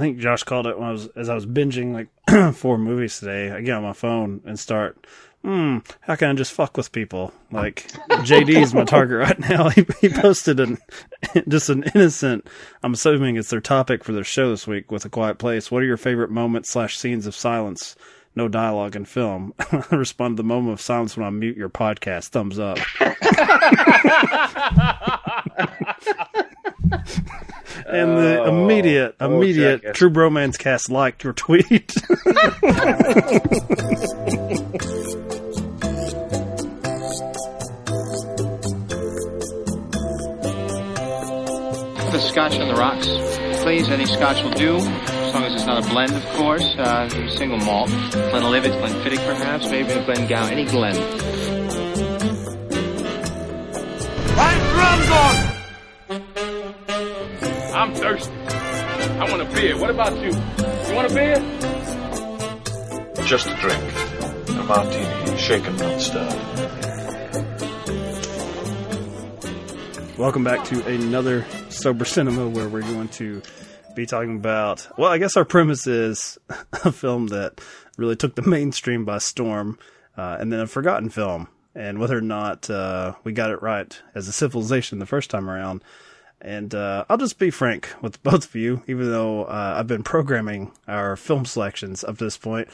think Josh called it when I was as I was binging like four movies today. I get on my phone and start. Hmm, how can I just fuck with people? Like JD's my target right now. He, he posted an just an innocent. I'm assuming it's their topic for their show this week with a quiet place. What are your favorite moments slash scenes of silence? No dialogue in film. I respond to the moment of silence when I mute your podcast. Thumbs up. and the immediate, oh, immediate jackass. True Bromance cast liked your tweet. The scotch on the rocks, please. Any scotch will do, as long as it's not a blend, of course. Uh, single malt. Glenlivet, Glenfiddich, perhaps, maybe a Glengow, any Glen. I'm thirsty. I want a beer. What about you? You want a beer? Just a drink. A martini, shaken, not stirred. Welcome back to another Sober Cinema where we're going to be talking about, well, I guess our premise is a film that really took the mainstream by storm, uh, and then a forgotten film, and whether or not uh, we got it right as a civilization the first time around. And uh, I'll just be frank with both of you, even though uh, I've been programming our film selections up to this point.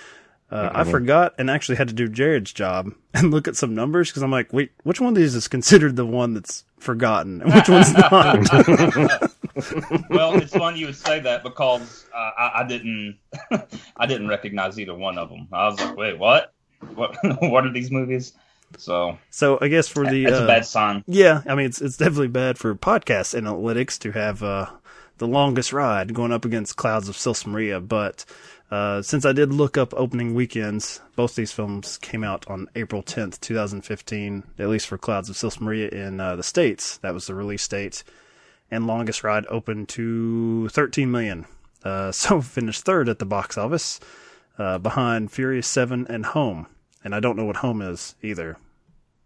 Uh, I forgot and actually had to do Jared's job and look at some numbers because I'm like, wait, which one of these is considered the one that's forgotten and which one's not? well, it's funny you would say that because uh, I, I didn't, I didn't recognize either one of them. I was like, wait, what? What? what are these movies? So so I guess for the that's uh, a bad sign. yeah, I mean it's it's definitely bad for podcast analytics to have uh, the longest ride going up against Clouds of Sils Maria, but. Uh, since I did look up opening weekends, both these films came out on April 10th, 2015, at least for Clouds of Sils Maria in uh, the States. That was the release date. And Longest Ride opened to 13 million. Uh, so finished third at the box office, uh, behind Furious 7 and Home. And I don't know what Home is either.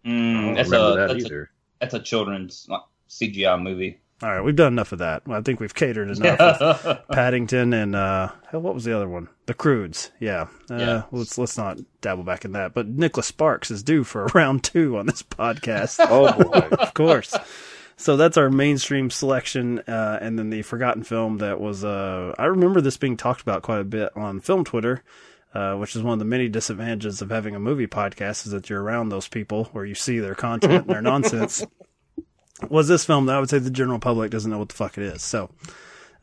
Mm, that's a that that's a, that's a children's like, CGI movie. All right, we've done enough of that. Well, I think we've catered enough with Paddington and uh, hell, what was the other one? The Croods. Yeah. Uh, Yeah. Let's let's not dabble back in that. But Nicholas Sparks is due for a round two on this podcast. Oh boy. of course. So that's our mainstream selection, uh, and then the forgotten film that was. Uh, I remember this being talked about quite a bit on film Twitter, uh, which is one of the many disadvantages of having a movie podcast is that you're around those people where you see their content and their nonsense. Was this film that I would say the general public doesn't know what the fuck it is? So.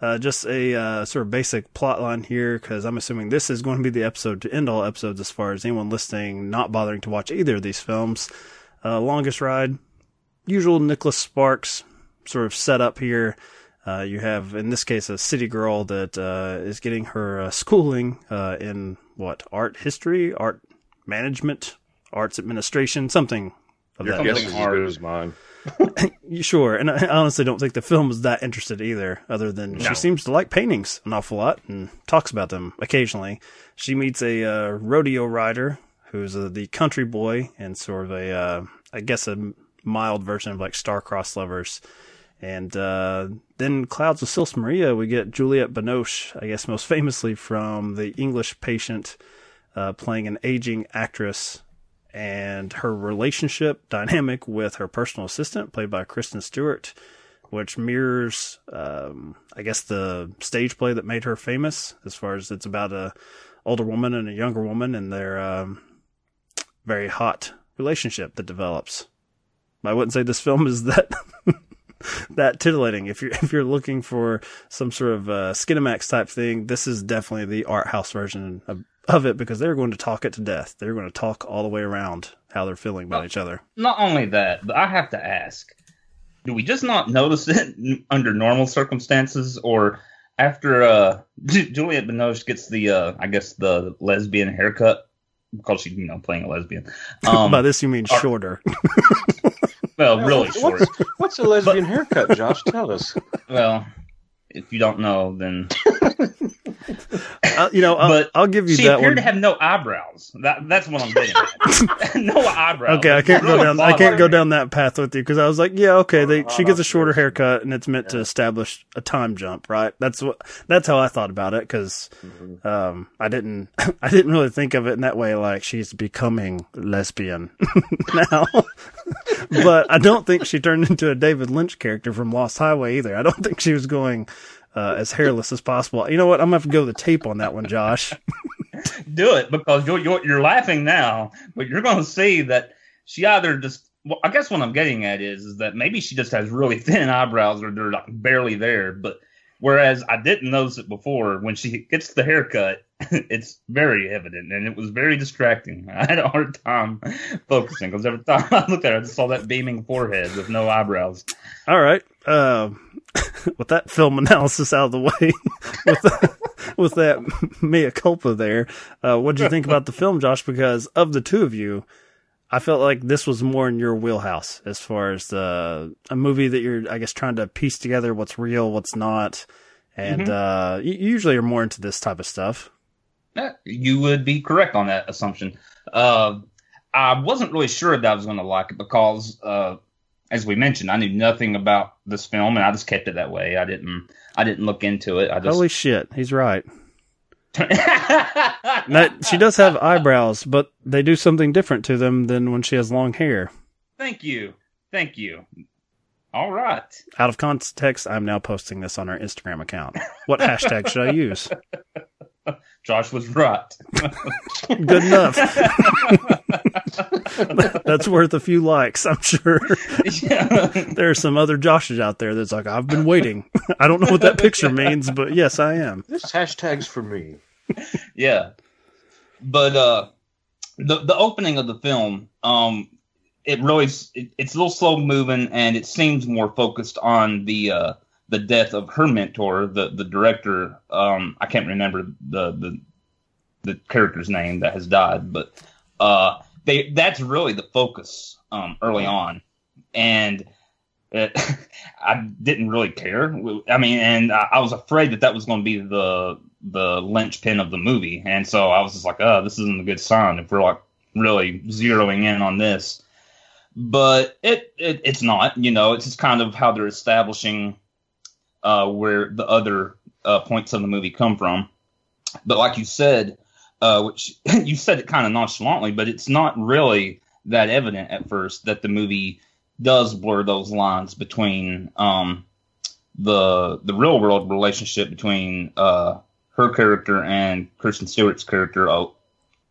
Uh, just a uh, sort of basic plot line here, because I'm assuming this is going to be the episode to end all episodes as far as anyone listening not bothering to watch either of these films. Uh, longest ride, usual Nicholas Sparks sort of setup here. Uh, you have, in this case, a city girl that uh, is getting her uh, schooling uh, in what art history, art management, arts administration, something of Your that. guess Something is as hard. good as mine. Sure, and I honestly don't think the film is that interested either. Other than she seems to like paintings an awful lot and talks about them occasionally. She meets a uh, rodeo rider who's uh, the country boy and sort of a, uh, I guess, a mild version of like star-crossed lovers. And uh, then Clouds of Sils Maria, we get Juliette Binoche, I guess most famously from The English Patient, uh, playing an aging actress and her relationship dynamic with her personal assistant, played by Kristen Stewart, which mirrors, um, I guess, the stage play that made her famous. As far as it's about a older woman and a younger woman and their um, very hot relationship that develops. I wouldn't say this film is that that titillating. If you're if you're looking for some sort of uh, Skinamax type thing, this is definitely the art house version of, of it because they're going to talk it to death. They're going to talk all the way around how they're feeling about each other. Not only that, but I have to ask: Do we just not notice it under normal circumstances, or after uh, Ju- Juliette Binoche gets the, uh, I guess, the lesbian haircut because she's you know playing a lesbian? Um, By this you mean shorter. Well, really short. What's, what's a lesbian haircut, Josh? Tell us. Well, if you don't know, then uh, you know, I'll, but I'll give you she that appeared one. to have no eyebrows. That, that's what I'm getting at. no eyebrows. Okay, I can't go down. I can't go down that path with you because I was like, yeah, okay. They she gets a shorter haircut and it's meant to establish a time jump, right? That's what. That's how I thought about it because um, I didn't. I didn't really think of it in that way. Like she's becoming lesbian now, but I don't think she turned into a David Lynch character from Lost Highway either. I don't think she was going. Uh, as hairless as possible. You know what? I'm gonna have to go the tape on that one, Josh. do it because you're, you're you're laughing now, but you're going to see that she either just. Well, I guess what I'm getting at is is that maybe she just has really thin eyebrows or they're like barely there. But whereas I didn't notice it before, when she gets the haircut, it's very evident and it was very distracting. I had a hard time focusing because every time I looked at her, I just saw that beaming forehead with no eyebrows. All right. Uh, with that film analysis out of the way, with, the, with that mea culpa there, uh, what did you think about the film, Josh? Because of the two of you, I felt like this was more in your wheelhouse as far as the a movie that you're, I guess, trying to piece together what's real, what's not, and uh, you you usually are more into this type of stuff. You would be correct on that assumption. Uh, I wasn't really sure that I was going to like it because, uh, as we mentioned, I knew nothing about this film, and I just kept it that way. I didn't. I didn't look into it. I just. Holy shit, he's right. Now, she does have eyebrows, but they do something different to them than when she has long hair. Thank you. Thank you. All right. Out of context, I'm now posting this on our Instagram account. What hashtag should I use? Josh was right. Good enough. that's worth a few likes, I'm sure. yeah. There are some other Joshes out there that's like, I've been waiting. I don't know what that picture means, but yes, I am. This hashtag's for me. yeah. But uh, the the opening of the film, um, it really it, it's a little slow moving, and it seems more focused on the uh, the death of her mentor, the the director. Um, I can't remember the the the character's name that has died, but uh, they that's really the focus um, early on, and. It, I didn't really care. I mean, and I, I was afraid that that was going to be the the linchpin of the movie, and so I was just like, "Oh, this isn't a good sign if we're like really zeroing in on this." But it, it it's not. You know, it's just kind of how they're establishing uh, where the other uh, points of the movie come from. But like you said, uh, which you said it kind of nonchalantly, but it's not really that evident at first that the movie does blur those lines between um, the the real world relationship between uh, her character and Kristen Stewart's character uh,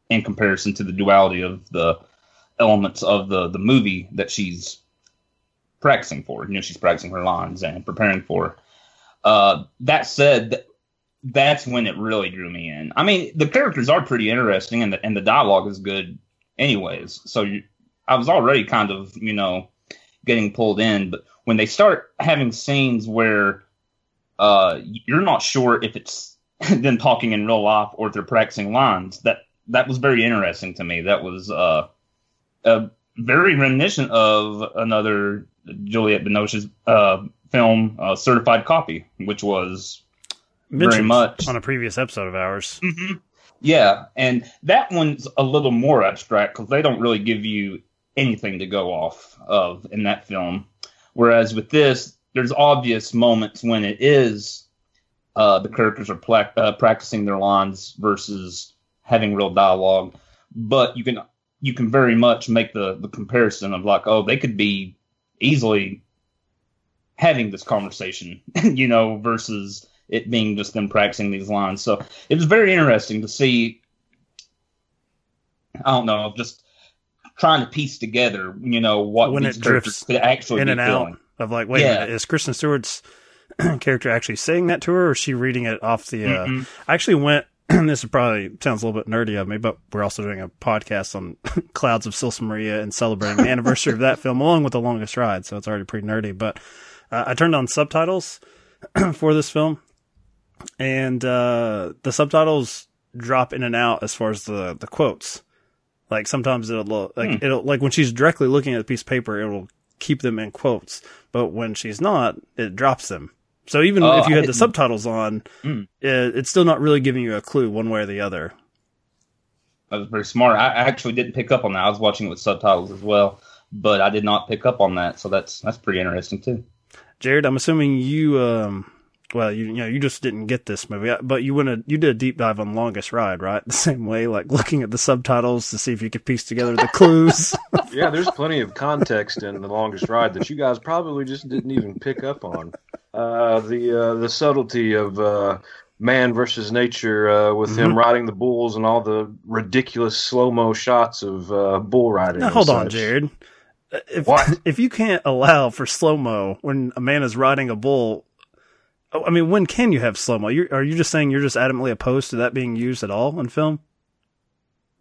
in comparison to the duality of the elements of the the movie that she's practicing for. You know, she's practicing her lines and preparing for. Uh, that said, that's when it really drew me in. I mean, the characters are pretty interesting, and the and the dialogue is good, anyways. So you, I was already kind of you know getting pulled in, but when they start having scenes where uh, you're not sure if it's them talking in real life or if they're practicing lines, that that was very interesting to me. That was uh, very reminiscent of another Juliette Binoche's uh, film, uh, Certified Copy, which was very much on a previous episode of ours. yeah, and that one's a little more abstract because they don't really give you anything to go off of in that film. Whereas with this, there's obvious moments when it is uh, the characters are pla- uh, practicing their lines versus having real dialogue, but you can you can very much make the the comparison of like, oh, they could be easily having this conversation, you know, versus it being just them practicing these lines. So it was very interesting to see. I don't know, just trying to piece together, you know, what When these it drifts could actually in be and feeling. out of like, wait Yeah. a minute, is Kristen Stewart's character actually saying that to her, or is she reading it off the? Uh, Mm-mm. I actually went. this probably sounds a little bit nerdy of me, but we're also doing a podcast on Clouds of Silsa Maria and celebrating the anniversary of that film, along with The Longest Ride. So it's already pretty nerdy. But uh, I turned on subtitles for this film, and uh, the subtitles drop in and out as far as the the quotes. Like sometimes it'll look like it'll like when she's directly looking at a piece of paper, it'll keep them in quotes, but when she's not, it drops them. So even Oh, if you had the subtitles on, Mm. it, it's still not really giving you a clue one way or the other. That was very smart. I I actually didn't pick up on that. I was watching it with subtitles as well, but I did not pick up on that. So that's that's pretty interesting too. Jared, I'm assuming you, um, well, you, you know, you just didn't get this movie, but you went a, you did a deep dive on Longest Ride, right? The same way, like looking at the subtitles to see if you could piece together the clues. Yeah, there's plenty of context in the longest ride that you guys probably just didn't even pick up on. Uh, the uh, the subtlety of uh, man versus nature uh, with him riding the bulls and all the ridiculous slow mo shots of uh, bull riding. now, and hold on. Jared. If, What? if you can't allow for slow mo when a man is riding a bull, I mean, when can you have slow mo? Are you just saying you're just adamantly opposed to that being used at all in film?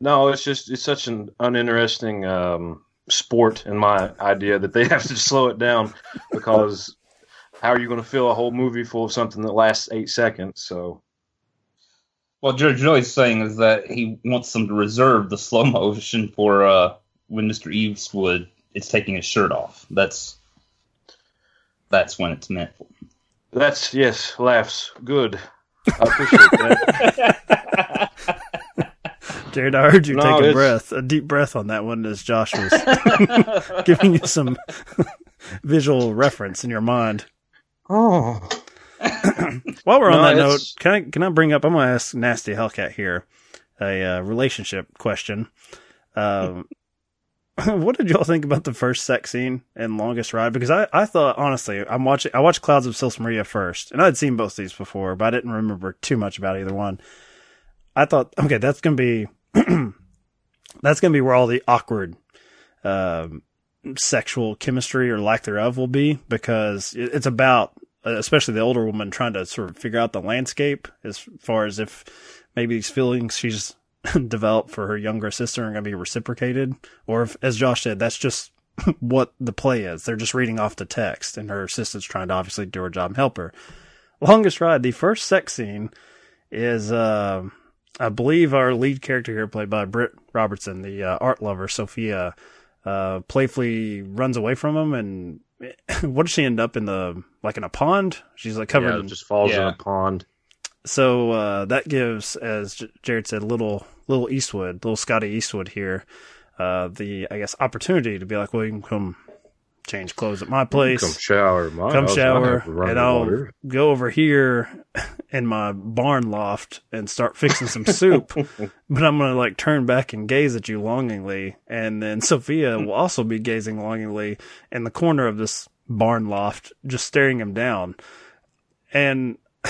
No, it's just it's such an uninteresting um, sport in my idea that they have to slow it down because how are you going to fill a whole movie full of something that lasts eight seconds? So What George Joy's saying is that he wants them to reserve the slow motion for uh, when Mr. Eastwood is taking his shirt off. That's that's when it's meant for. That's yes, laughs good. I appreciate that. Jared, I heard you No, take a it's- breath, a deep breath on that one as Josh was giving you some visual reference in your mind. Oh, While we're on No, that note, can I can I bring up? I'm going to ask Nasty Hellcat here a uh, relationship question. Um, what did y'all think about the first sex scene in Longest Ride? Because I, I thought honestly, I'm watching I watched Clouds of Sils Maria first, and I'd seen both these before, but I didn't remember too much about either one. I thought, okay, that's gonna be that's gonna be where all the awkward um, sexual chemistry or lack thereof will be because it's about especially the older woman trying to sort of figure out the landscape as far as if maybe these feelings she's developed for her younger sister are going to be reciprocated or if as Josh said that's just what the play is they're just reading off the text and her sister's trying to obviously do her job and help her longest ride the first sex scene is uh I believe our lead character here played by Britt Robertson the uh, art lover Sophia uh, playfully runs away from him and what does she end up in the like in a pond? She's like covered yeah, in just falls in Yeah. a pond. so uh, that gives, as J- Jared said, a little little Eastwood, little Scotty Eastwood here, uh, the I guess opportunity to be like, well, you can come change clothes at my place, Come shower, my come shower, and I'll water. go over here in my barn loft and start fixing some soup. but I'm gonna like turn back and gaze at you longingly, and then Sophia will also be gazing longingly in the corner of this barn loft, just staring him down. And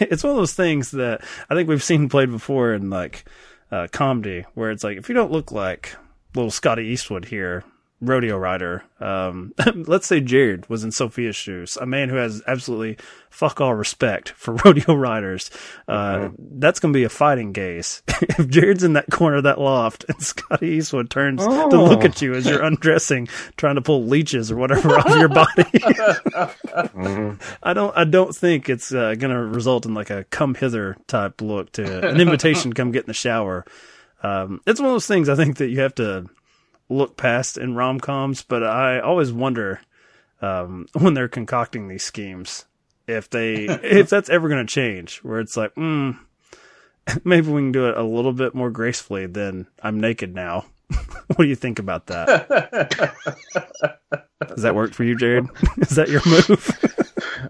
it's one of those things that I think we've seen played before in like uh, comedy, where it's like if you don't look like little Scotty Eastwood here, rodeo rider. Um, let's say Jared was in Sophia's shoes, a man who has absolutely fuck all respect for rodeo riders. Uh, that's going to be a fighting gaze. if Jared's in that corner of that loft and Scotty Eastwood turns to look at you as you're undressing, trying to pull leeches or whatever off your body. I don't, I don't think it's uh, going to result in like a come hither type look to an invitation to come get in the shower. Um, it's one of those things I think that you have to look past in rom coms, but I always wonder um, when they're concocting these schemes if they if that's ever going to change. Where it's like, mm, maybe we can do it a little bit more gracefully than I'm naked now. what do you think about that? Does that work for you, Jared? Is that your move?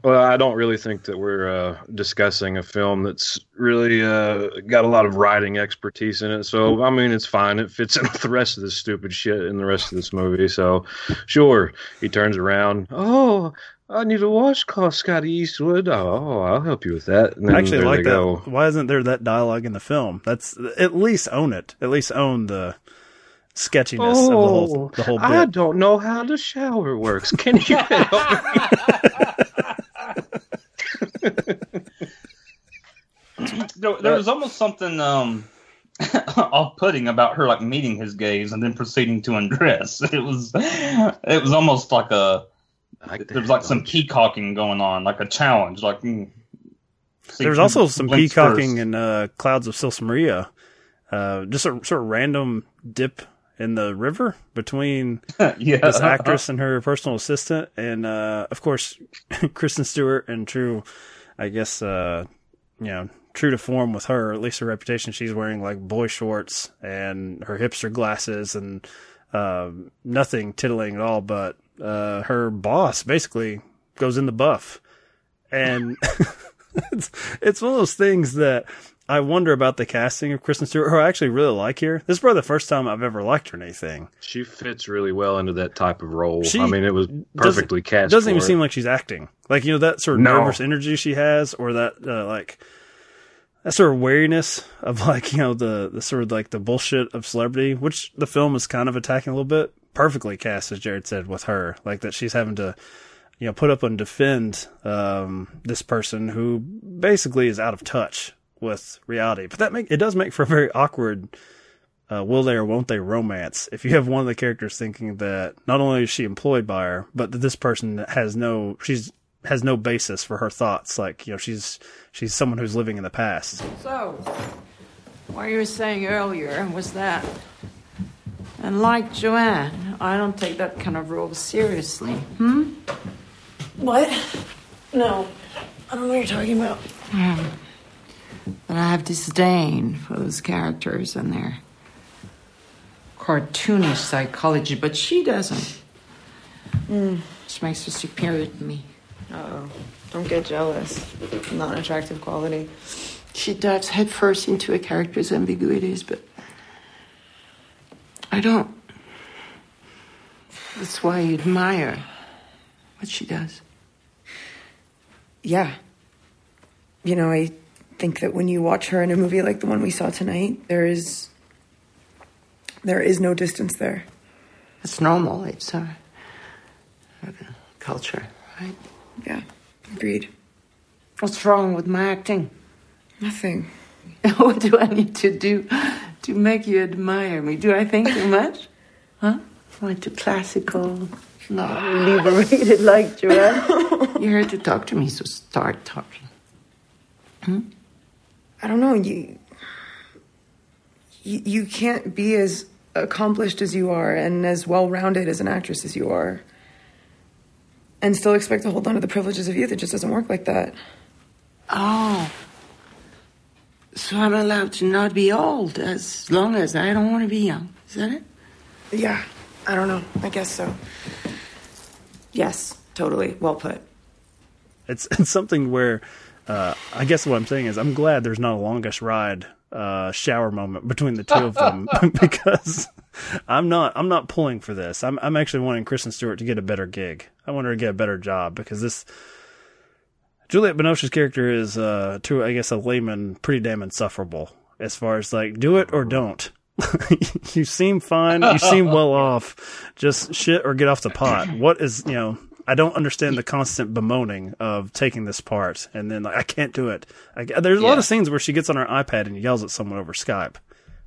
Well, I don't really think that we're uh, discussing a film that's really uh, got a lot of writing expertise in it. So, I mean, it's fine. It fits in with the rest of this stupid shit in the rest of this movie. So, sure, he turns around. Oh, I need a washcloth, Scotty Eastwood. Oh, I'll help you with that. I actually like that. go. Why isn't there that dialogue in the film? That's at least own it. At least own the sketchiness of the whole the whole Oh, I don't know how the shower works. Can you help me? There, there was almost something um, off-putting about her like meeting his gaze and then proceeding to undress. It was it was almost like a there was like some peacocking going on, like a challenge. Like mm, see There's also some peacocking first. in uh, Clouds of Silsa Maria. Uh, just a sort of random dip in the river between yeah. this actress and her personal assistant, and uh, of course, Kristen Stewart and true, I guess, uh, you know, true to form with her, at least her reputation, she's wearing like boy shorts and her hipster glasses and uh, nothing titillating at all. But uh, her boss basically goes in the buff, and it's it's one of those things that. I wonder about the casting of Kristen Stewart, who I actually really like here. This is probably the first time I've ever liked her in anything. She fits really well into that type of role. She I mean, it was perfectly cast. It doesn't even it. seem like she's acting. Like you know that sort of No. nervous energy she has, or that uh, like that sort of wariness of like you know the the sort of like the bullshit of celebrity, which the film is kind of attacking a little bit. Perfectly cast, as Jared said, with her, like that she's having to you know put up and defend um, this person who basically is out of touch with reality. But that make it does make for a very awkward uh, will they or won't they romance if you have one of the characters thinking that not only is she employed by her but that this person has no she's has no basis for her thoughts like you know she's she's someone who's living in the past So, what you were saying earlier was that, and like Joanne, I don't take that kind of role seriously. Hmm? What? No. I don't know what you're talking about. But I have disdain for those characters and their cartoonish psychology, but she doesn't. Mm. Which makes her superior to me. Uh-oh. Don't get jealous. Not an attractive quality. She dives headfirst into a character's ambiguities, but I don't. That's why I admire what she does. Yeah. You know, I think that when you watch her in a movie like the one we saw tonight, there is there is no distance there. It's normal. It's our, our culture, right? Yeah. Agreed. What's wrong with my acting? Nothing. what do I need to do to make you admire me? Do I think too much? Huh? I too classical? Not liberated like Joanne? You're here to talk to me, so start talking. Hmm? I don't know, you you, you can't be as accomplished as you are and as well-rounded as an actress as you are and still expect to hold on to the privileges of youth. It just doesn't work like that. Oh. So I'm allowed to not be old as long as I don't want to be young. Is that it? Yeah, I don't know. I guess so. Yes, totally. Well put. it's it's something where uh, I guess what I'm saying is I'm glad there's not a longest ride uh, shower moment between the two of them because I'm not I'm not pulling for this. I'm I'm actually wanting Kristen Stewart to get a better gig. I want her to get a better job because this Juliette Binoche's character is uh, to I guess a layman pretty damn insufferable as far as like do it or don't. you seem fine. You seem well off. Just shit or get off the pot. What is you know? I don't understand the constant bemoaning of taking this part, and then like I can't do it. I, there's a lot of scenes where she gets on her iPad and yells at someone over Skype,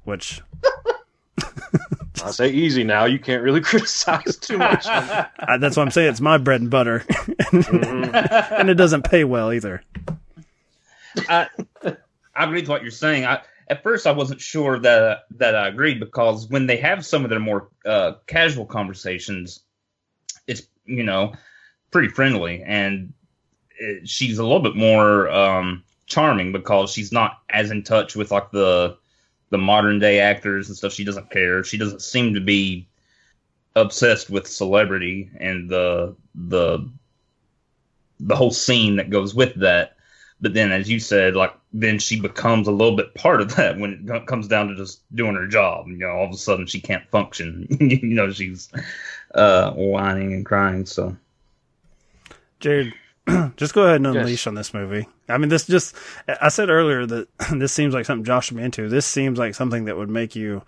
which I say easy now. You can't really criticize too much. I, that's what I'm saying. It's my bread and butter, and it doesn't pay well either. I, I agree with what you're saying. I, at first, I wasn't sure that that I agreed because when they have some of their more uh, casual conversations, it's you know pretty friendly, and it, she's a little bit more um, charming because she's not as in touch with like the the modern day actors and stuff. She doesn't care. She doesn't seem to be obsessed with celebrity and the the the whole scene that goes with that. But then, as you said, like then she becomes a little bit part of that when it comes down to just doing her job. You know, all of a sudden she can't function. you know, she's uh, whining and crying. So Jared, just go ahead and Yes. unleash on this movie. I mean, this just, I said earlier that this seems like something Josh would be into. This seems like something that would make you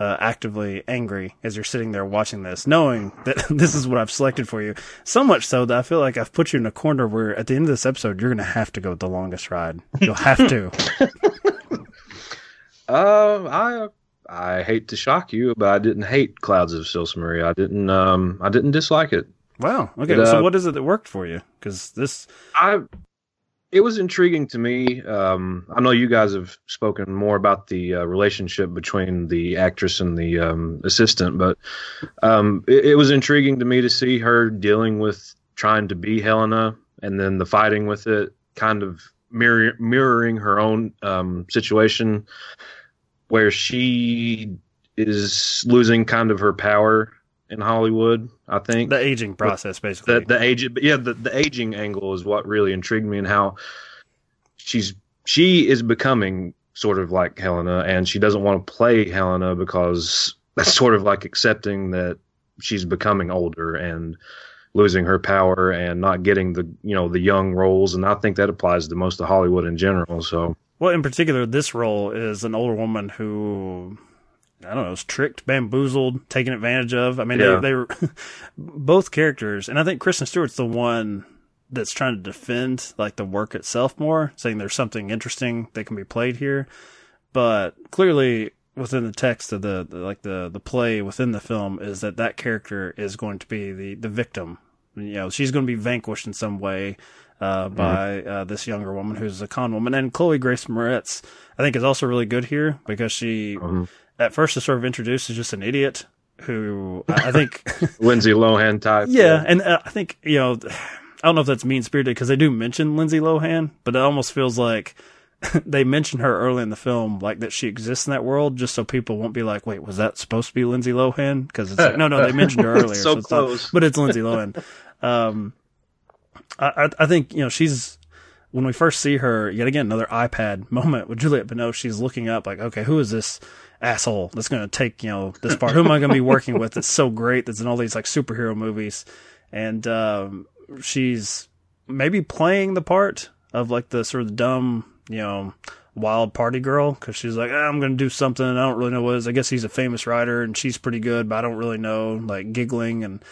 uh, actively angry as you're sitting there watching this, knowing that this is what I've selected for you. So much so that I feel like I've put you in a corner where at the end of this episode, you're going to have to go with the longest ride. You'll have to. Uh, I I hate to shock you, but I didn't hate Clouds of Silsa Maria. I didn't um I didn't dislike it. Wow. Okay. It, so uh, what is it that worked for you? Because this, I it was intriguing to me. Um, I know you guys have spoken more about the uh, relationship between the actress and the um, assistant, but um, it, it, was intriguing to me to see her dealing with trying to be Helena and then the fighting with it, kind of mirror, mirroring her own um, situation where she is losing kind of her power in Hollywood. I think the aging process, basically. The, the age, yeah, the, the aging angle is what really intrigued me, and how she's she is becoming sort of like Helena, and she doesn't want to play Helena because that's sort of like accepting that she's becoming older and losing her power and not getting the you know the young roles, and I think that applies to most of Hollywood in general. So, well, in particular, this role is an older woman who I don't know, was tricked, bamboozled, taken advantage of. I mean, yeah. they, they were both characters, and I think Kristen Stewart's the one that's trying to defend like the work itself more, saying there's something interesting that can be played here. But clearly, within the text of the, the like the the play within the film is that that character is going to be the the victim. You know, she's going to be vanquished in some way uh, mm-hmm. by uh, this younger woman who's a con woman. And Chloe Grace Moretz, I think, is also really good here because she. Mm-hmm at first is sort of introduced as just an idiot who I think Lindsay Lohan type. Yeah, and uh, I think you know I don't know if that's mean spirited because they do mention Lindsay Lohan, but it almost feels like they mention her early in the film, like that she exists in that world, just so people won't be like, "Wait, was that supposed to be Lindsay Lohan?" Because it's like, no, no, they mentioned her earlier, so, so close, not, but it's Lindsay Lohan. Um, I, I think you know she's when we first see her yet again another iPad moment with Juliette Binoche. She's looking up like, okay, who is this? asshole that's going to take you know this part. Who am I going to be working with? That's so great. That's in all these like superhero movies, and um, she's maybe playing the part of like the sort of dumb, you know, wild party girl because she's like, ah, I'm going to do something. I don't really know what it is. I guess he's a famous writer and she's pretty good, but I don't really know. Like giggling and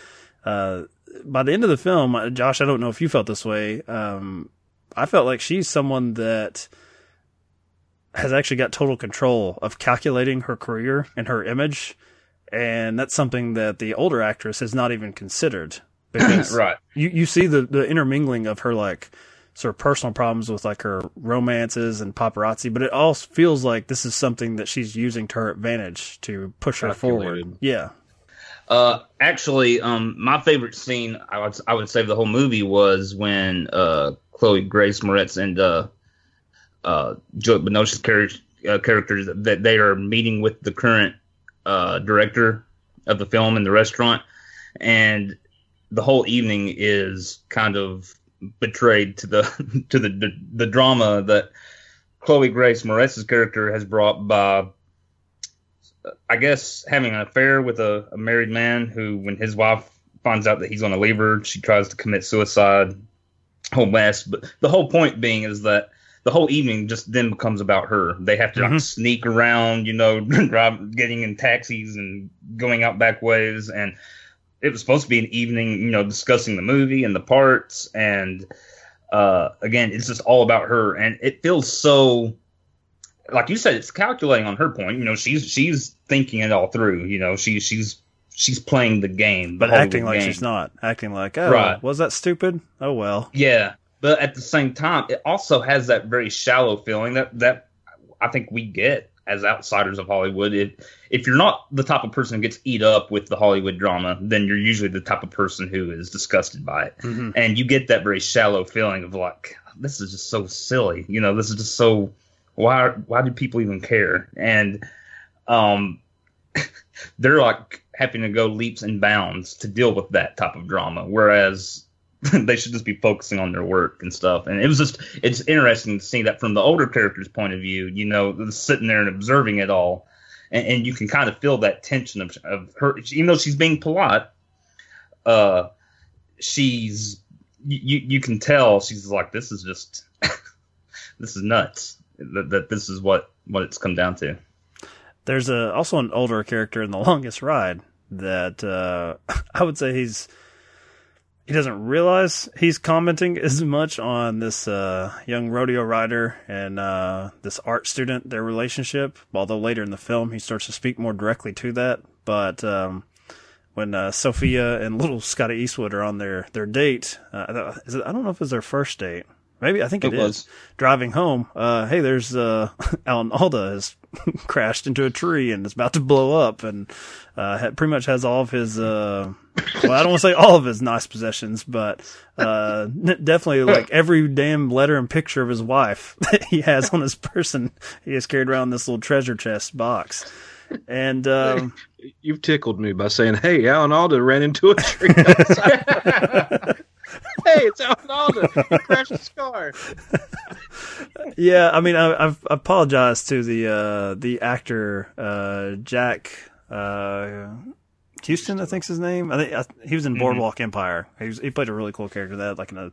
uh, by the end of the film, uh, Josh, I don't know if you felt this way. Um, I felt like she's someone that has actually got total control of calculating her career and her image. And that's something that the older actress has not even considered. Because right. you, you see the, the intermingling of her like sort of personal problems with like her romances and paparazzi, but it all feels like this is something that she's using to her advantage to push her forward. Yeah. Uh, actually, um, my favorite scene I would I would say the whole movie was when uh Chloe Grace Moretz and uh uh, Joe uh, characters that they are meeting with the current uh, director of the film in the restaurant, and the whole evening is kind of betrayed to the to the, the, the drama that Chloe Grace Moretz's character has brought by, I guess, having an affair with a, a married man who, when his wife finds out that he's going to leave her, she tries to commit suicide. Whole mess. But the whole point being is that the whole evening just then becomes about her. They have to mm-hmm. like, sneak around, you know, drive, getting in taxis and going out back ways. And it was supposed to be an evening, you know, discussing the movie and the parts. And uh, again, it's just all about her. And it feels so, like you said, it's calculating on her point. You know, she's she's thinking it all through. You know, she she's she's playing the game, but acting like game. she's not. Acting like, oh, right. was that stupid? Oh well. Yeah, but at the same time, it also has that very shallow feeling that that I think we get as outsiders of Hollywood. If if you're not the type of person who gets eat up with the Hollywood drama, then you're usually the type of person who is disgusted by it, mm-hmm. and you get that very shallow feeling of like this is just so silly. You know, this is just so why why do people even care? And um, they're like having to go leaps and bounds to deal with that type of drama, whereas they should just be focusing on their work and stuff. And it was just it's interesting to see that from the older character's point of view, you know, sitting there and observing it all, and, and you can kind of feel that tension of, of her, even though she's being polite. Uh, she's you you can tell she's like this is just this is nuts that, that this is what what it's come down to. There's a also an older character in the longest ride that uh, I would say he's he doesn't realize he's commenting as much on this uh, young rodeo rider and uh, this art student, their relationship. Although later in the film, he starts to speak more directly to that. But um, when uh, Sophia and little Scotty Eastwood are on their their date, uh, it, I don't know if it's their first date, Maybe I think It it is. was. Driving home, uh, hey, there's uh, Alan Alda has crashed into a tree and is about to blow up, and uh, ha- pretty much has all of his. Uh, well, I don't want to say all of his nice possessions, but uh, n- definitely like every damn letter and picture of his wife that he has on his person. He has carried around this little treasure chest box, and um, You've tickled me by saying, "Hey, Alan Alda ran into a tree." Outside." hey, it's Alan Alda. He crashed his car. Yeah, I mean, I, I've apologized to the uh, the actor uh, Jack uh, Huston, I think's his name. I think I, he was in Boardwalk Empire. He was, he played a really cool character that, like in a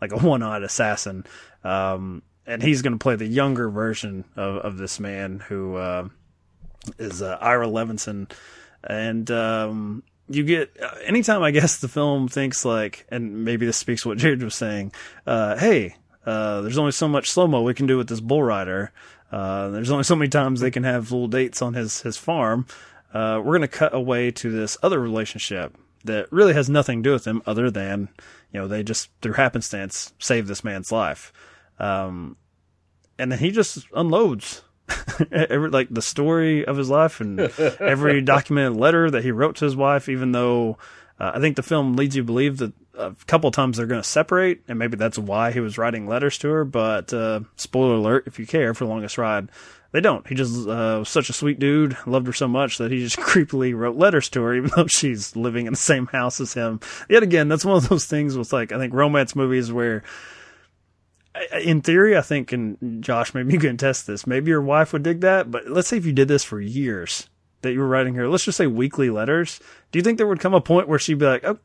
like a one eyed assassin. Um, and he's going to play the younger version of, of this man who uh, is uh, Ira Levinson, and um, you get uh, anytime I guess the film thinks like, and maybe this speaks to what Jared was saying. Uh, hey, uh, there's only so much slow mo we can do with this bull rider. Uh, there's only so many times they can have little dates on his his farm. Uh, we're gonna cut away to this other relationship that really has nothing to do with them other than you know they just through happenstance saved this man's life. Um, and then he just unloads every like the story of his life and every documented letter that he wrote to his wife. Even though uh, I think the film leads you to believe that a couple of times they're going to separate, and maybe that's why he was writing letters to her. But uh, spoiler alert, if you care for Longest Ride, they don't. He just uh, was such a sweet dude, loved her so much that he just creepily wrote letters to her, even though she's living in the same house as him. Yet again, that's one of those things with like I think romance movies where in theory, I think, and Josh, maybe you can test this. Maybe your wife would dig that, but let's say if you did this for years, that you were writing her, let's just say weekly letters. Do you think there would come a point where she'd be like, oh,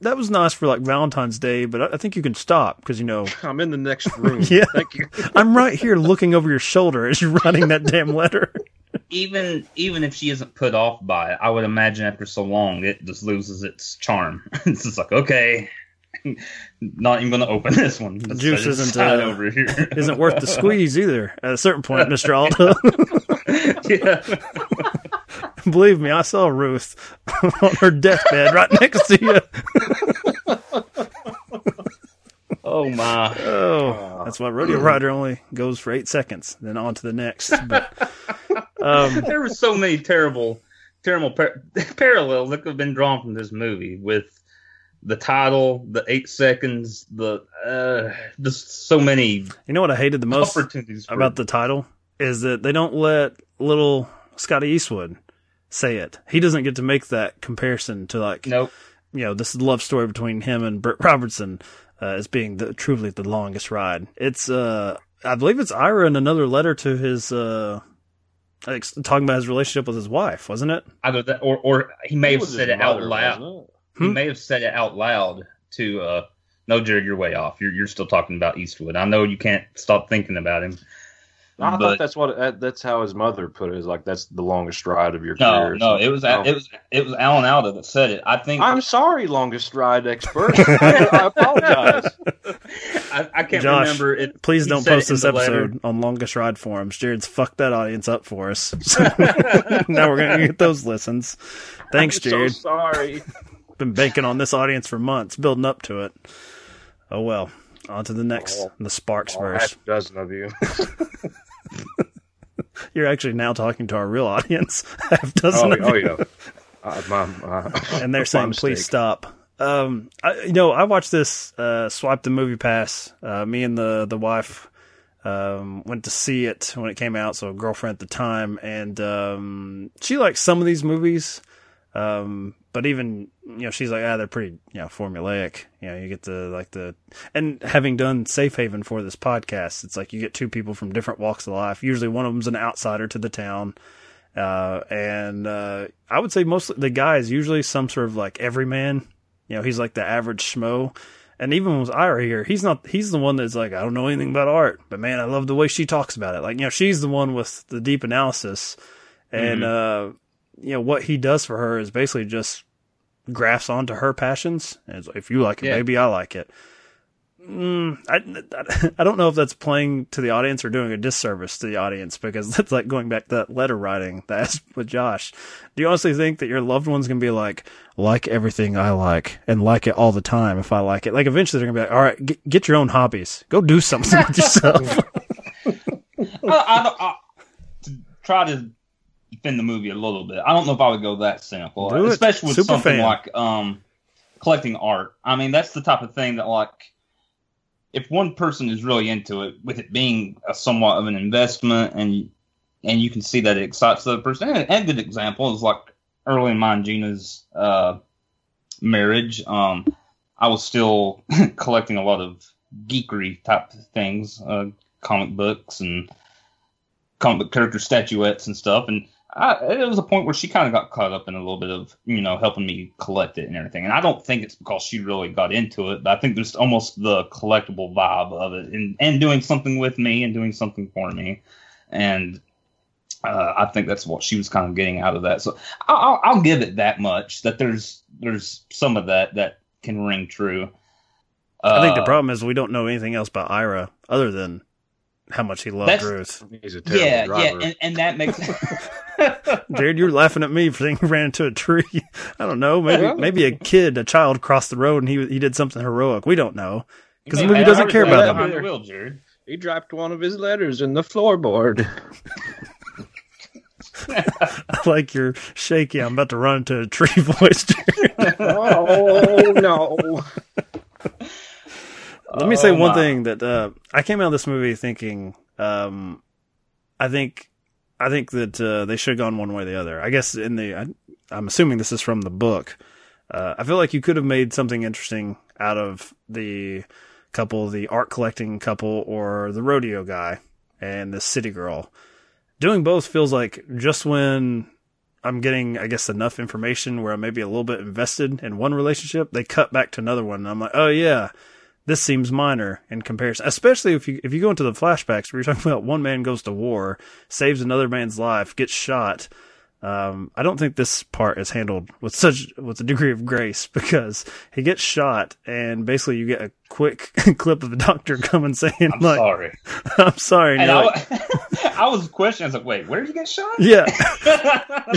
that was nice for like Valentine's Day, but I- I think you can stop because, you know, I'm in the next room. Yeah. Thank you. I'm right here looking over your shoulder as you're writing that damn letter. Even even if she isn't put off by it, I would imagine after so long it just loses its charm. it's just like okay, not even going to open this one. The juice isn't uh, over here. isn't worth the squeeze either. At a certain point, Mr. Alda, yeah. believe me, I saw Ruth on her deathbed right next to you. Oh my. Oh, that's why Rodeo Rider only goes for eight seconds, then on to the next. But um, there were so many terrible, terrible par- parallels that could have been drawn from this movie with the title, the eight seconds, the uh, just so many you know what I hated the most opportunities about the title is that they don't let little Scotty Eastwood say it. He doesn't get to make that comparison to like Nope. you know this love story between him and Burt Robertson uh, as being the, truly the longest ride. It's uh I believe it's Ira in another letter to his uh like, talking about his relationship with his wife, wasn't it? Either that, or or he may It have said his it out loud. Wasn't? He Hmm? may have said it out loud to. uh No, Jared, you're way off. You're you're still talking about Eastwood. I know you can't stop thinking about him. I But- thought that's what that, that's how his mother put it. it. Is like that's the longest ride of your No, career. or no, it was Oh. it was it was Alan Alda that said it. I think I'm sorry, longest ride expert. I, I apologize. I, I can't Josh, remember it. Please don't post this the letter. episode on longest ride forums. Jared's fucked that audience up for us. Now we're gonna get those listens. Thanks, I'm Jared. So sorry. Been banking on this audience for months, building up to it. Oh well. On to the next, Oh. the Sparks Oh, verse. half a dozen of you. You're actually now talking to our real audience, half Oh, dozen of oh you, yeah. Uh, my, my, and they're saying, "Please stop." Um, I, you know, I watched this. Uh, swipe the movie pass. Uh, me and the the wife um, went to see it when it came out. So girlfriend at the time, and um, she likes some of these movies. Um, but even you know, she's like, ah, they're pretty you know formulaic. You know, you get the like the and having done Safe Haven for this podcast, it's like you get two people from different walks of life. Usually, one of them's an outsider to the town. Uh, and, uh, I would say mostly the guy is usually some sort of like everyman. You know, he's like the average schmo. And even with Ira here, he's not, he's the one that's like, I don't know anything about art, but man, I love the way she talks about it. Like, you know, she's the one with the deep analysis. And, uh, you know, what he does for her is basically just grafts onto her passions. And it's like, if you like it, Yeah. maybe I like it. mm, I, I don't know if that's playing to the audience or doing a disservice to the audience because that's like going back to that letter writing that asked with Josh. Do you honestly think that your loved one's gonna be like like everything I like and like it all the time if I like it? Like eventually they're gonna be like, all right, get, get your own hobbies, go do something with yourself. I, I, I, to try to defend the movie a little bit. I don't know if I would go that cynical, Do it. especially with Super something fan. like um, collecting art. I mean, that's the type of thing that like. If one person is really into it, with it being a somewhat of an investment, and and you can see that it excites the other person. And, and a good example is like early in mine, Gina's uh, marriage. Um, I was still collecting a lot of geekery type things, uh, comic books and comic book character statuettes and stuff. And I, it was a point where she kind of got caught up in a little bit of, you know, helping me collect it and everything. And I don't think it's because she really got into it, but I think there's almost the collectible vibe of it and, and doing something with me and doing something for me. And uh, I think that's what she was kind of getting out of that. So I'll, I'll- I'll give it that much that there's there's some of that that can ring true. I think the Uh, problem is we don't know anything else about Ira other than how much he loved That's- Ruth. He's a terrible Yeah, driver. yeah, and, and that makes Jared, you're laughing at me for saying he ran into a tree. I don't know. Maybe maybe a kid, a child, crossed the road and he he did something heroic. We don't know because the movie doesn't already care put about that them. the wheel, Jared. he dropped one of his letters in the floorboard. I like your shaky. I'm about to run into a tree voice. Jared. oh no! Let me say Oh, one thing that uh, I came out of this movie thinking. Um, I think, I think that uh, they should have gone one way or the other. I guess in the, I, I'm assuming this is from the book. Uh, I feel like you could have made something interesting out of the couple, the art collecting couple, or the rodeo guy and the city girl. Doing both feels like just when I'm getting, I guess, enough information where I'm maybe a little bit invested in one relationship, they cut back to another one. And I'm like, oh yeah, this seems minor in comparison. Especially if you if you go into the flashbacks where you're talking about one man goes to war, saves another man's life, gets shot. Um, I don't think this part is handled with such with a degree of grace because he gets shot and basically you get a quick clip of the doctor coming saying I'm like, sorry. "I'm sorry." And And I, like, I was questioning. I was like, "Wait, where did you get shot?" yeah.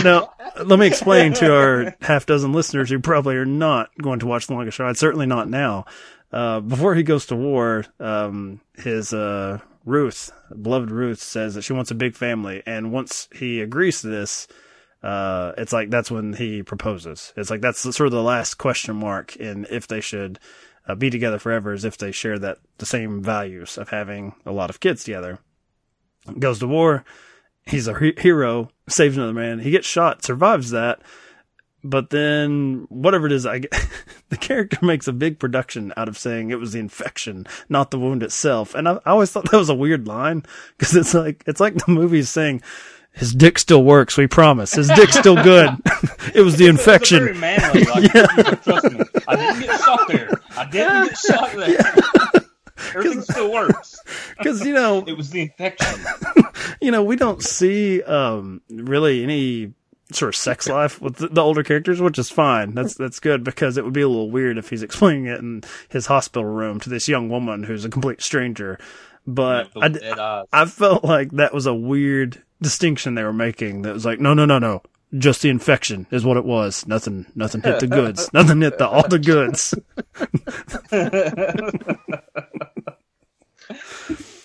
now, let me explain to our half dozen listeners who probably are not going to watch The Longest Ride, certainly not now. Uh, before he goes to war, um, his, uh, Ruth, beloved Ruth says that she wants a big family. And once he agrees to this, uh, it's like that's when he proposes. It's like that's sort of the last question mark in if they should uh, be together forever, is if they share that the same values of having a lot of kids together. Goes to war, he's a hero, saves another man. He gets shot, survives that, but then whatever it is, I get, the character makes a big production out of saying it was the infection, not the wound itself. And I, I always thought that was a weird line because it's like it's like the movie's saying. His dick still works. We promise. His dick's still good. it was the infection. very manly. Like, trust me, I didn't get shot there. I didn't get shot there. Everything still works. Because you know, It was the infection. you know, we don't see um really any sort of sex life with the, the older characters, which is fine. That's that's good because it would be a little weird if he's explaining it in his hospital room to this young woman who's a complete stranger. But I. I felt like that was a weird distinction they were making. That was like, no, no, no, no. Just the infection is what it was. Nothing, nothing hit the goods. nothing hit the all the goods.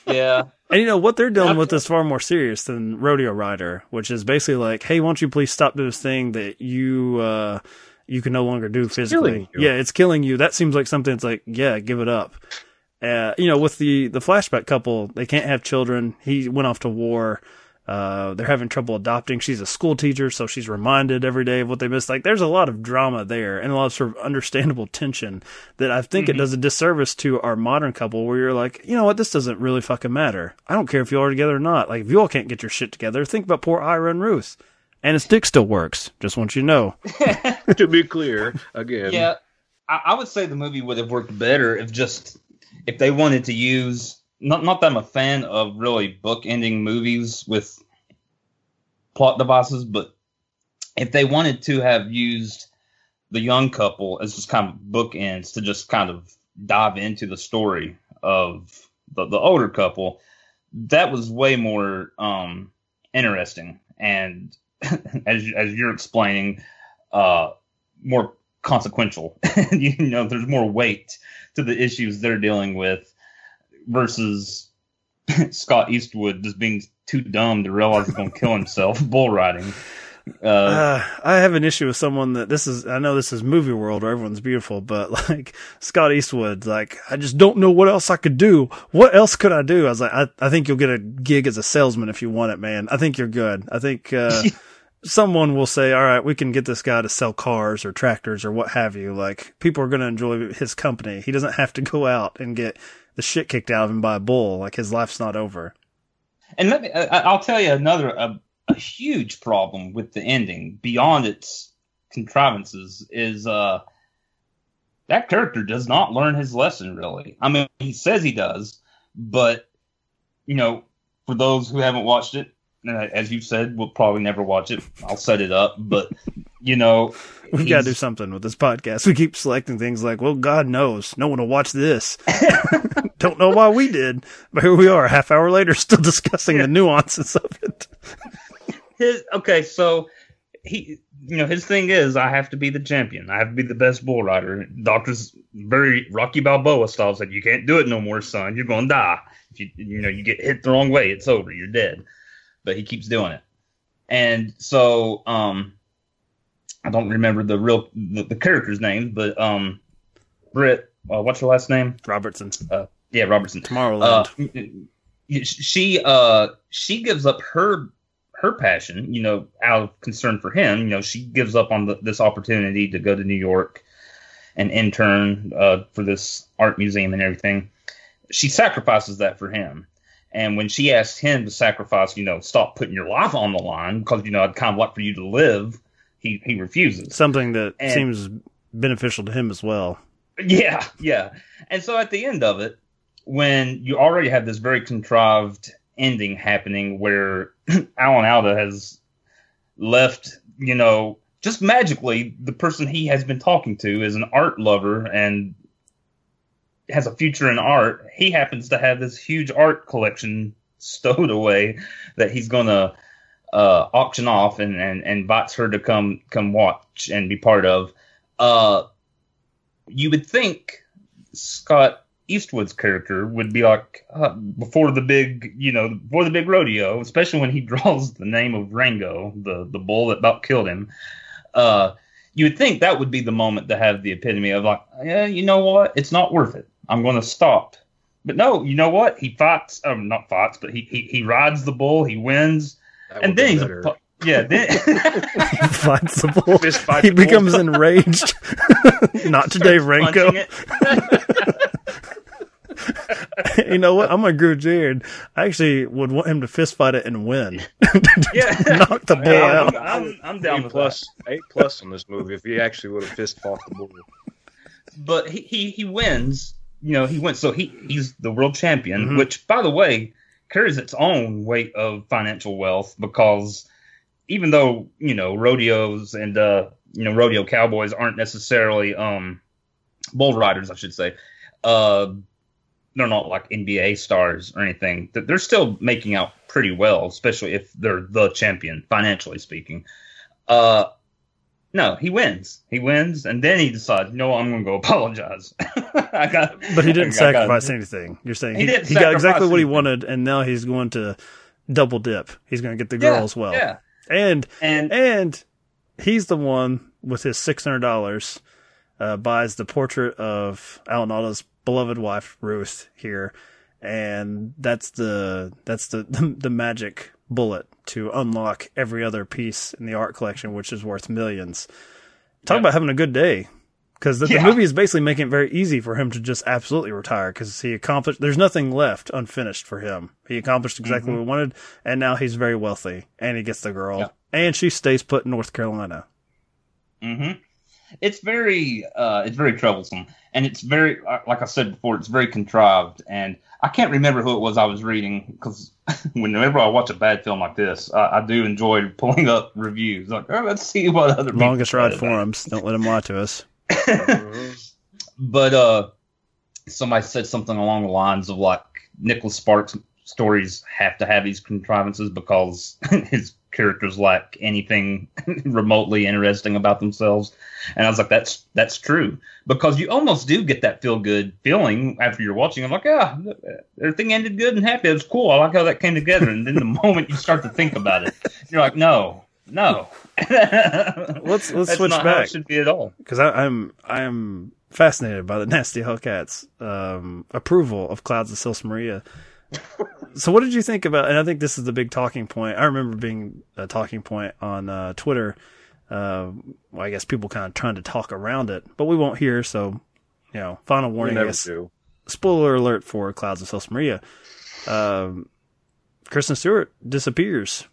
yeah. And you know what they're dealing with is far more serious than Rodeo Rider, which is basically like, hey, won't you please stop doing this thing that you uh you can no longer do physically? Yeah, it's killing you. That seems like something that's like, yeah, give it up. Uh, you know, with the the flashback couple, they can't have children. He went off to war. Uh, they're having trouble adopting. She's a school teacher, so she's reminded every day of what they missed. Like, there's a lot of drama there and a lot of sort of understandable tension that I think it does a disservice to our modern couple where you're like, you know what, this doesn't really fucking matter. I don't care if you all are together or not. Like, if you all can't get your shit together, think about poor Ira and Ruth. And his dick still works. Just want you to know. to be clear, again, Yeah, I, I would say the movie would have worked better if just if they wanted to use not not that I'm a fan of really book ending movies with plot devices, but if they wanted to have used the young couple as just kind of bookends to just kind of dive into the story of the, the older couple, that was way more um, interesting and as as you're explaining, uh, more consequential. you know, there's more weight to the issues they're dealing with versus Scott Eastwood just being too dumb to realize he's going to kill himself bull riding. Uh, uh, I have an issue with someone that this is. I know this is movie world where everyone's beautiful, but like Scott Eastwood, like I just don't know what else I could do. What else could I do? I was like, I, I think you'll get a gig as a salesman if you want it, man. I think you're good. I think uh, someone will say, all right, we can get this guy to sell cars or tractors or what have you. Like people are going to enjoy his company. He doesn't have to go out and get the shit kicked out of him by a bull. Like his life's not over. And let me, I'll tell you another, a, a huge problem with the ending beyond its contrivances is, uh, that character does not learn his lesson really. I mean, he says he does, but you know, for those who haven't watched it, as you said, we'll probably never watch it. I'll set it up, but you know, we got to do something with this podcast. We keep selecting things like, well, God knows, no one will watch this. Don't know why we did, but here we are, a half hour later, still discussing yeah. the nuances of it. His okay, so he, you know, his thing is, I have to be the champion. I have to be the best bull rider. Doctor's very Rocky Balboa style said, you can't do it no more, son. You're gonna die. If you, you know, you get hit the wrong way, it's over. You're dead but he keeps doing it. And so um, I don't remember the real the, the character's name, but um, Britt, uh, what's her last name? Robertson. Uh, yeah, Robertson. Tomorrowland. Uh, she uh she gives up her her passion, you know, out of concern for him. You know, she gives up on the, this opportunity to go to New York and intern uh, for this art museum and everything. She sacrifices that for him. And when she asked him to sacrifice, you know, stop putting your life on the line because you know I'd kind of like for you to live, he he refuses. Something that and, seems beneficial to him as well. Yeah, yeah. And so at the end of it, when you already have this very contrived ending happening where Alan Alda has left, you know, just magically the person he has been talking to is an art lover and has a future in art. He happens to have this huge art collection stowed away that he's going to uh, auction off and, and, and invites her to come come watch and be part of. Uh, you would think Scott Eastwood's character would be like uh, before the big, you know, before the big rodeo, especially when he draws the name of Rango, the the bull that about killed him. Uh, you would think that would be the moment to have the epitome of like, yeah, you know what, it's not worth it. I'm going to stop. But no, you know what? He fights, um, not fights, but he, he, he rides the bull, he wins, and then he's a, yeah, then he fights the bull. he becomes bull. enraged. not today, Rango. you know what? I'm gonna agree with Jared. I actually would want him to fist fight it and win. yeah, knock the bull yeah, out. I'm, I'm, I'm down with plus that. eight plus on this movie. If he actually would have fist fought the bull, but he, he, he wins. You know, he went So he he's the world champion, mm-hmm. which, by the way, carries its own weight of financial wealth because even though you know rodeos and uh, you know rodeo cowboys aren't necessarily um, bull riders, I should say. Uh, they're not like NBA stars or anything. They're still making out pretty well, especially if they're the champion financially speaking. Uh, no, he wins. He wins, and then he decides, no, I'm going to go apologize. I got, but he didn't sacrifice anything. You're saying he, he, he got exactly what he wanted, and now he's going to double dip. He's going to get the girl yeah, as well. Yeah. And and and he's the one with his six hundred dollars uh, buys the portrait of Alan Alda's beloved wife Ruth here, and that's the that's the the, the magic bullet to unlock every other piece in the art collection, which is worth millions. Talk yeah. about having a good day. Because the, yeah. the, movie is basically making it very easy for him to just absolutely retire because he accomplished, there's nothing left unfinished for him. He accomplished exactly mm-hmm. what he wanted, and now he's very wealthy, and he gets the girl, yeah. and she stays put in North Carolina. Mm-hmm. It's very, uh, it's very troublesome, and it's very, uh, like I said before, it's very contrived, and I can't remember who it was I was reading because whenever I watch a bad film like this, I, I do enjoy pulling up reviews. Like, oh, let's see what other longest ride forums. Don't let them lie to us. but uh, somebody said something along the lines of like Nicholas Sparks stories have to have these contrivances because his characters lack anything remotely interesting about themselves. And I was like, that's that's true because you almost do get that feel good feeling after you're watching. I'm like, yeah, everything ended good and happy. It was cool. I like how that came together. And then the moment you start to think about it, you're like, no, no. let's let's That's switch back it should be at all. because I'm I'm fascinated by the Nasty Hellcats um, approval of Clouds of Sils Maria. so what did you think about? And I think this is the big talking point. I remember being a talking point on uh, Twitter. Uh, well, I guess people kind of trying to talk around it, but we won't hear. So, you know, final We warning. I never guess do. spoiler alert for Clouds of Sils Maria. Um, Kristen Stewart disappears,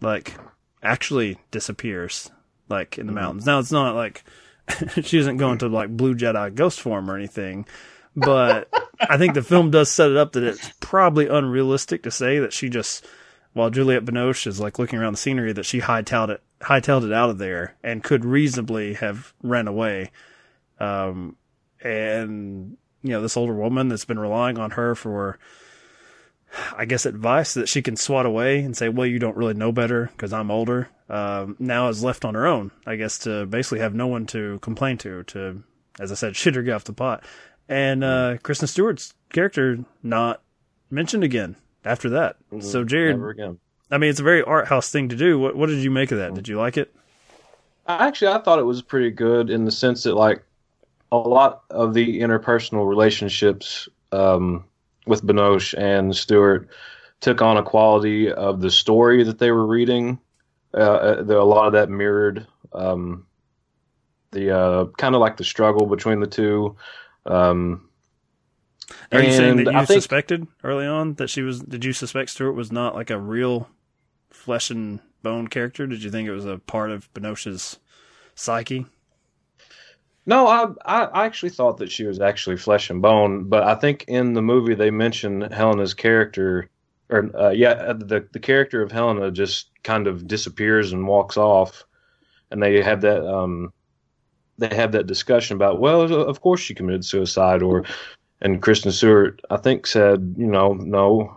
like actually disappears, like in the mountains. Now it's not like she isn't going to like Blue Jedi ghost form or anything, but I think the film does set it up that it's probably unrealistic to say that she just, while Juliette Binoche is like looking around the scenery, that she hightailed it, hightailed it out of there and could reasonably have ran away. Um, and you know, this older woman that's been relying on her for, I guess, advice that she can swat away and say, well, you don't really know better because I'm older. Um, now is left on her own, I guess, to basically have no one to complain to, to, as I said, shit her get off the pot. And, uh, Kristen Stewart's character not mentioned again after that. So, Jared, Never again. I mean, it's a very art house thing to do. What, what did you make of that? Did you like it? Actually, I thought it was pretty good in the sense that, like, a lot of the interpersonal relationships um, with Binoche and Stewart took on a quality of the story that they were reading. Uh, Uh, there, a lot of that mirrored um, the uh, kind of like the struggle between the two. Um, Are you saying that you think- suspected early on that she was? Did you suspect Stewart was not like a real flesh and bone character? Did you think it was a part of Binoche's psyche? No, I, I actually thought that she was actually flesh and bone, but I think in the movie they mentioned Helena's character, or uh, yeah, the the character of Helena just kind of disappears and walks off, and they have that um, they have that discussion about well, of course she committed suicide, or and Kristen Stewart I think said you know no,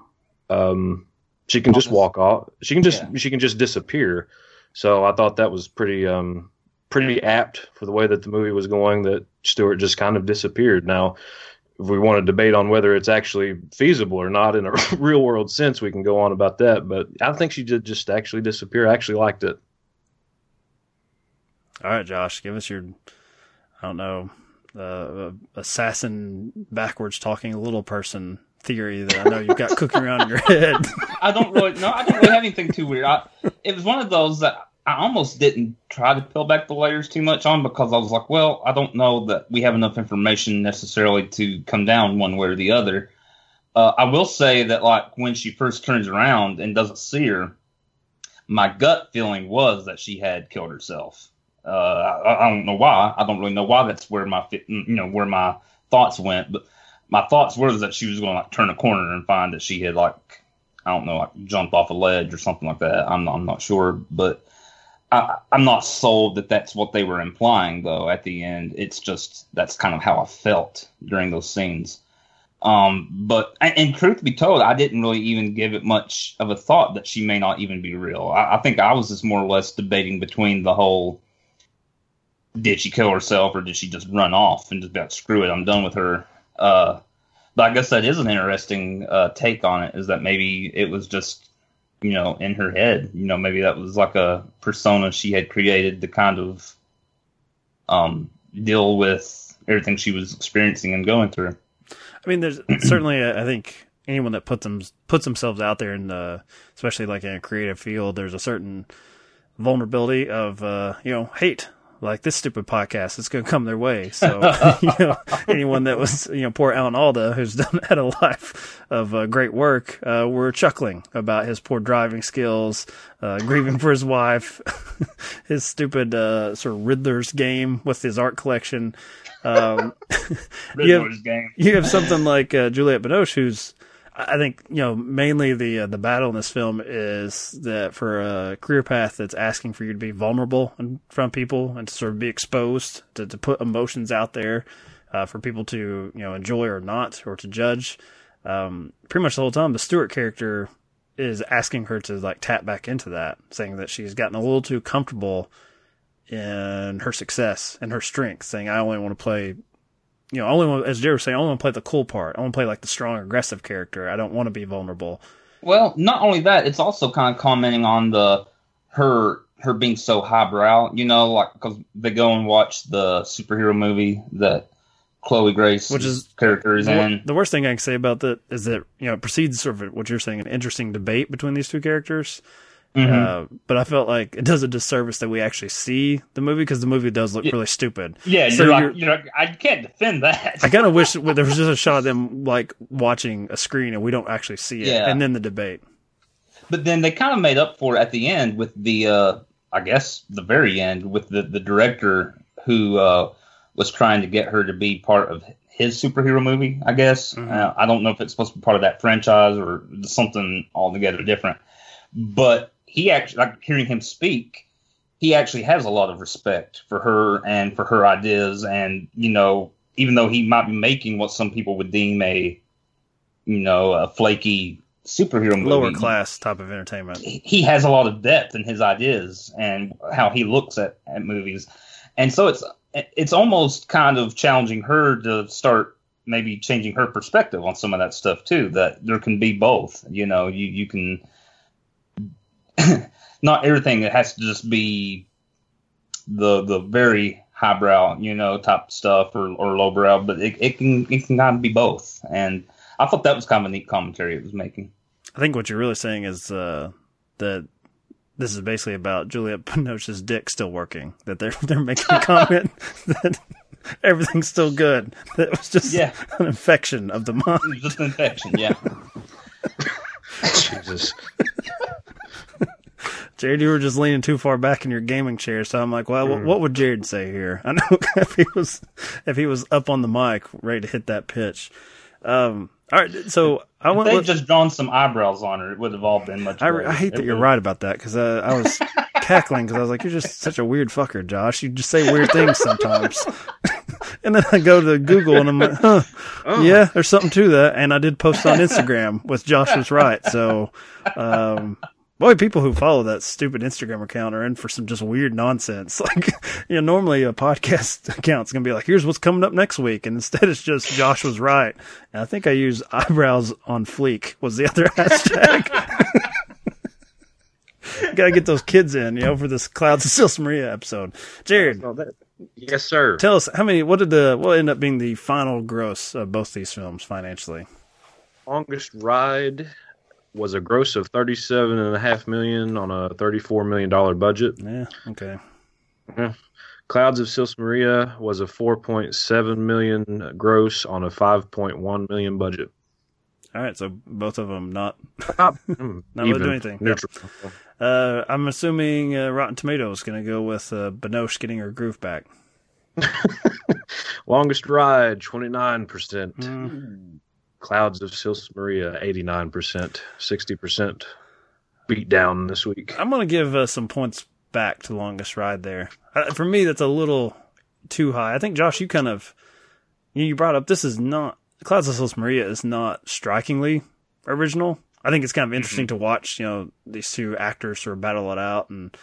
um, she can just walk off, she can just Yeah. she can just disappear, so I thought that was pretty um pretty apt for the way that the movie was going that Stewart just kind of disappeared. Now, if we want to debate on whether it's actually feasible or not in a real world sense, we can go on about that. But I think she did just actually disappear. I actually liked it. All right, Josh, give us your, I don't know, uh, assassin backwards talking little person theory that I know you've got cooking around in your head. I don't really no, I don't really have anything too weird. I, it was one of those that I almost didn't try to peel back the layers too much on because I was like, well, I don't know that we have enough information necessarily to come down one way or the other. Uh, I will say that like when she first turns around and doesn't see her, my gut feeling was that she had killed herself. Uh, I, I don't know why. I don't really know why. That's where my fi- you know where my thoughts went, but my thoughts were that she was going to like turn a corner and find that she had like I don't know, like jumped off a ledge or something like that. I'm not, I'm not sure, but I, I'm not sold that that's what they were implying though. At the end, it's just that's kind of how I felt during those scenes. Um, but and, and truth be told, I didn't really even give it much of a thought that she may not even be real. I, I think I was just more or less debating between the whole did she kill herself or did she just run off and just be like, screw it, I'm done with her. Uh, but I guess that is an interesting uh, take on it. Is that maybe it was just you know in her head? You know, maybe that was like a persona she had created to kind of um, deal with everything she was experiencing and going through. I mean, there's certainly, uh, I think anyone that puts them puts themselves out there in the, especially like in a creative field, there's a certain vulnerability of, uh, you know, hate. Like this stupid podcast, it's going to come their way. So, you know, anyone that was, you know, poor Alan Alda, who's done had a life of uh, great work, uh, were chuckling about his poor driving skills, uh, grieving for his wife, his stupid uh, sort of Riddler's game with his art collection. Um, you have- Riddler's game. you have something like uh, Juliette Binoche, who's I think you know mainly the uh, the battle in this film is that for a career path that's asking for you to be vulnerable in front of people and to sort of be exposed to, to put emotions out there. uh, for people to you know enjoy or not or to judge. Um, pretty much the whole time, the Stewart character is asking her to like tap back into that, saying that she's gotten a little too comfortable in her success and her strength, saying I only want to play you know, I only want, as Jerry was saying, I only want to play the cool part. I want to play like the strong, aggressive character. I don't want to be vulnerable. Well, not only that, it's also kind of commenting on the her her being so highbrow. You know, like because they go and watch the superhero movie that Chloe Grace, Which is- character is The, in. the worst thing I can say about that is that you know it precedes sort of what you're saying, an interesting debate between these two characters. Mhm. Uh, but I felt like it does a disservice that we actually see the movie because the movie does look Yeah. really stupid. yeah, so you're like, you're- you're like, I can't defend that. I kind of wish there was just a shot of them like watching a screen and we don't actually see it, Yeah. and then the debate. But then they kind of made up for it at the end with the, uh, I guess, the very end with the, the director who uh, was trying to get her to be part of his superhero movie. I guess Mhm. uh, I don't know if it's supposed to be part of that franchise or something altogether different. But he actually, like hearing him speak, he actually has a lot of respect for her and for her ideas. And you know, even though he might be making what some people would deem a, you know, a flaky superhero movie, Lower class type of entertainment. he has a lot of depth in his ideas and how he looks at, at movies. And so it's it's almost kind of challenging her to start maybe changing her perspective on some of that stuff too. That there can be both. You know, you you can not everything that has to just be the the very highbrow, you know, type stuff or, or lowbrow, but it, it can it can kind of be both. And I thought that was kind of a neat commentary it was making. I think what you're really saying is uh, that this is basically about Juliette Binoche's dick still working. That they're they're making a comment that everything's still good. That it was just Yeah. an infection of the mind. Just an infection, yeah. Jesus. Jared, you were just leaning too far back in your gaming chair, so I'm like, well, what, what would Jared say here? I know if he was if he was up on the mic, ready to hit that pitch. Um, all right, so I If went. they'd with- just drawn some eyebrows on her, it would have all been much I. I hate that It you're would- right about that because uh, I was cackling because I was like, "You're just such a weird fucker, Josh. You just say weird things sometimes." and then I go to Google and I'm like, "Huh, yeah, there's something to that." And I did post on Instagram with Josh was right. So, um, boy, people who follow that stupid Instagram account are in for some just weird nonsense. Like, you know, normally a podcast account's gonna be like, "Here's what's coming up next week," and instead it's just Josh was right. And I think I used eyebrows on fleek was the other hashtag. Got to get those kids in, you know, for this Clouds of Sils Maria episode. Jared, Yes, sir. tell us how many. What did the what ended up being the final gross of both these films financially? Longest ride was a gross of thirty-seven and a half million on a thirty-four million dollar budget. Yeah, okay. Yeah. Clouds of Sils Maria was a four point seven million gross on a five point one million budget. All right, so both of them not. Not, mm, Not really even, do anything. Neutral. Uh, I'm assuming uh, Rotten Tomatoes going to go with uh, Binoche getting her groove back. Longest ride, twenty nine percent. Clouds of Sils Maria, eighty nine percent, sixty percent beat down this week. I'm going to give uh, some points back to longest ride there. Uh, for me, that's a little too high. I think Josh, you kind of you you brought up this is not Clouds of Sils Maria is not strikingly original. I think it's kind of interesting to watch. You know, these two actors sort of battle it out and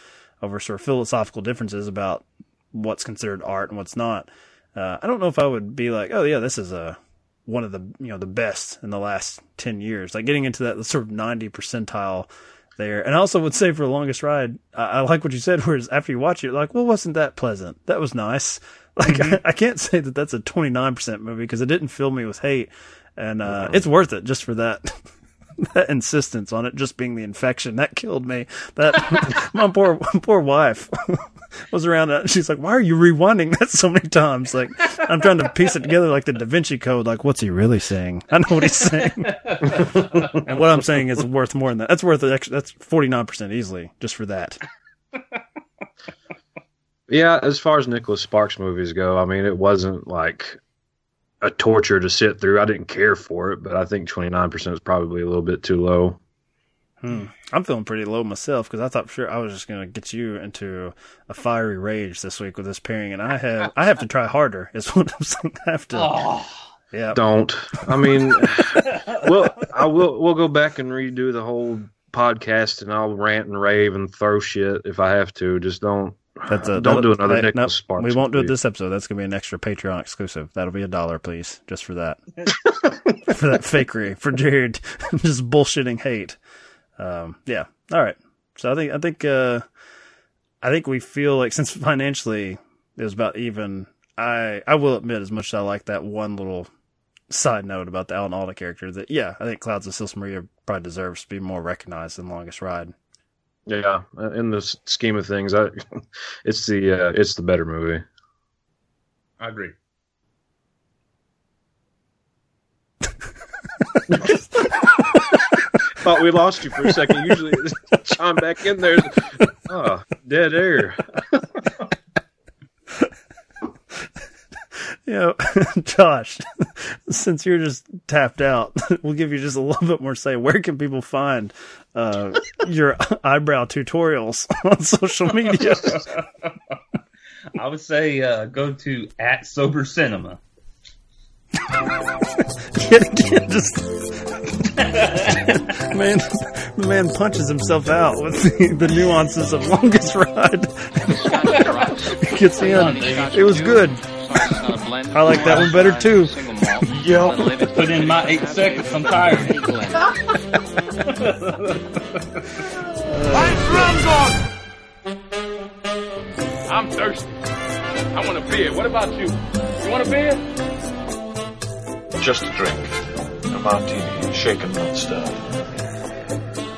over sort of philosophical differences about what's considered art and what's not. Uh, I don't know if I would be like, oh yeah, this is a one of the you know the best in the last ten years. Like getting into that sort of ninety percentile there. And I also would say for the longest ride, I, I like what you said. Whereas after you watch it, you're like, well, wasn't that pleasant? That was nice. Like I, I can't say that that's a twenty nine percent movie because it didn't fill me with hate, and uh, it's worth it just for that. That insistence on it just being the infection that killed me. That my poor poor wife was around. it. She's like, "Why are you rewinding that so many times?" Like I'm trying to piece it together like the Da Vinci Code. Like, what's he really saying? I know what he's saying, and what I'm saying is worth more than that. That's worth the extra. That's 49 percent easily just for that. Yeah, as far as Nicholas Sparks movies go, I mean, it wasn't like a torture to sit through. I didn't care for it, but I think 29% is probably a little bit too low. Hmm. I'm feeling pretty low myself because I thought sure I was just going to get you into a fiery rage this week with this pairing, and I have I have to try harder. Is what I'm saying. I have to. Oh, Yeah. Don't. I mean, well, I will. We'll go back and redo the whole podcast, and I'll rant and rave and throw shit if I have to. Just don't. That's a, don't do another hey, Nicholas nope, Sparks. We won't do it this episode. That's gonna be an extra Patreon exclusive. That'll be a dollar, please, just for that. for that fakery, for Jared just bullshitting hate. Um, yeah. All right. So I think I think uh, I think we feel like since financially it was about even. I I will admit, as much as I like that one little side note about the Alan Alda character, that yeah, I think Clouds of Sils Maria probably deserves to be more recognized than Longest Ride. Yeah, in the scheme of things, I, it's the uh, it's the better movie. I agree. Thought we lost you for a second. Usually, chime back in there. Oh, dead air. You know, Josh, since you're just tapped out, we'll give you just a little bit more say. Where can people find uh, your eyebrow tutorials on social media? I would say uh, go to at Sober Cinema. Yet again, just man, the man punches himself out with the, the nuances of longest ride. Gets in. It was good. I like that one better too. Yep. Put in my eight seconds. I'm tired. I'm thirsty. I want a beer. What about you? You want a beer? Just a drink. A martini, shaken, not stirred.